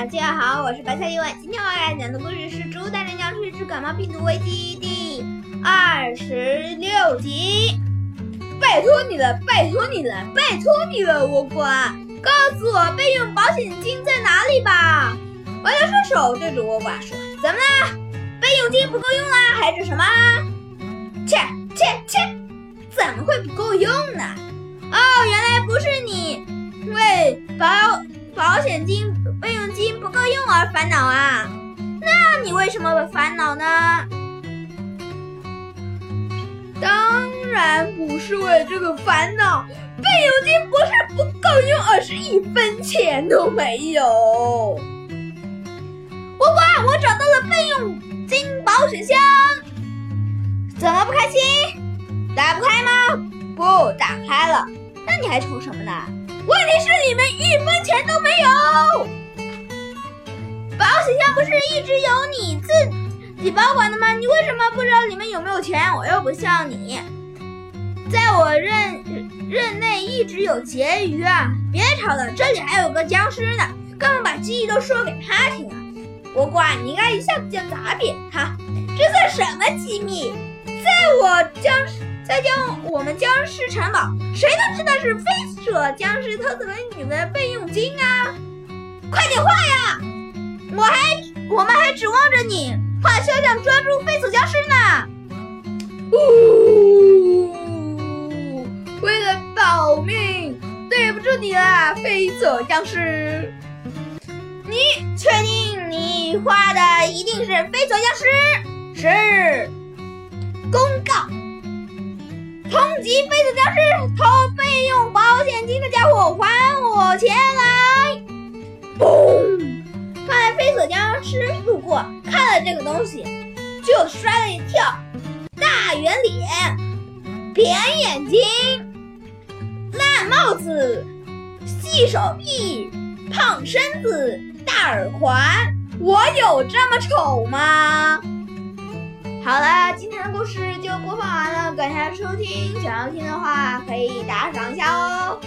大家好，我是白菜一位。今天我要讲的故事是《植物大战僵尸之感冒病毒危机》第二十六集。拜托你了，拜托你了，拜托你了，倭瓜，告诉我备用保险金在哪里吧！我要双手对着倭瓜说：“怎么了？备用金不够用啦，还是什么？”切切切！怎么会不够用呢？哦，原来不是你保险金。备用金不够用而烦恼啊？那你为什么烦恼呢？当然不是为这个烦恼，备用金不是不够用，而是一分钱都没有。呱呱，我找到了备用金保险箱，怎么不开心？打不开吗？不，打开了。那你还愁什么呢？问题是里面一分钱都没有。保险箱不是一直由你自己保管的吗？你为什么不知道里面有没有钱？我又不像你，在我任任内一直有结余啊！别吵了，这里还有个僵尸呢，干嘛把记忆都说给他听啊？我管，你应该一下子就砸扁他！这算什么机密？在我僵尸在将我们僵尸城堡，谁都知道是飞舍僵尸偷走了你们的备用金啊！快点画呀！我还我们还指望着你画肖像抓住飞走僵尸呢。呜！为了保命，对不住你了，飞走僵尸。你确定你画的一定是飞走僵尸？是。缉飞走僵尸、偷备用保险金的家伙，还我钱来！嘣！僵尸路过，看了这个东西，就摔了一跳。大圆脸，扁眼睛，烂帽子，细手臂，胖身子，大耳环。我有这么丑吗？好了，今天的故事就播放完了，感谢收听。想要听的话，可以打赏一下哦。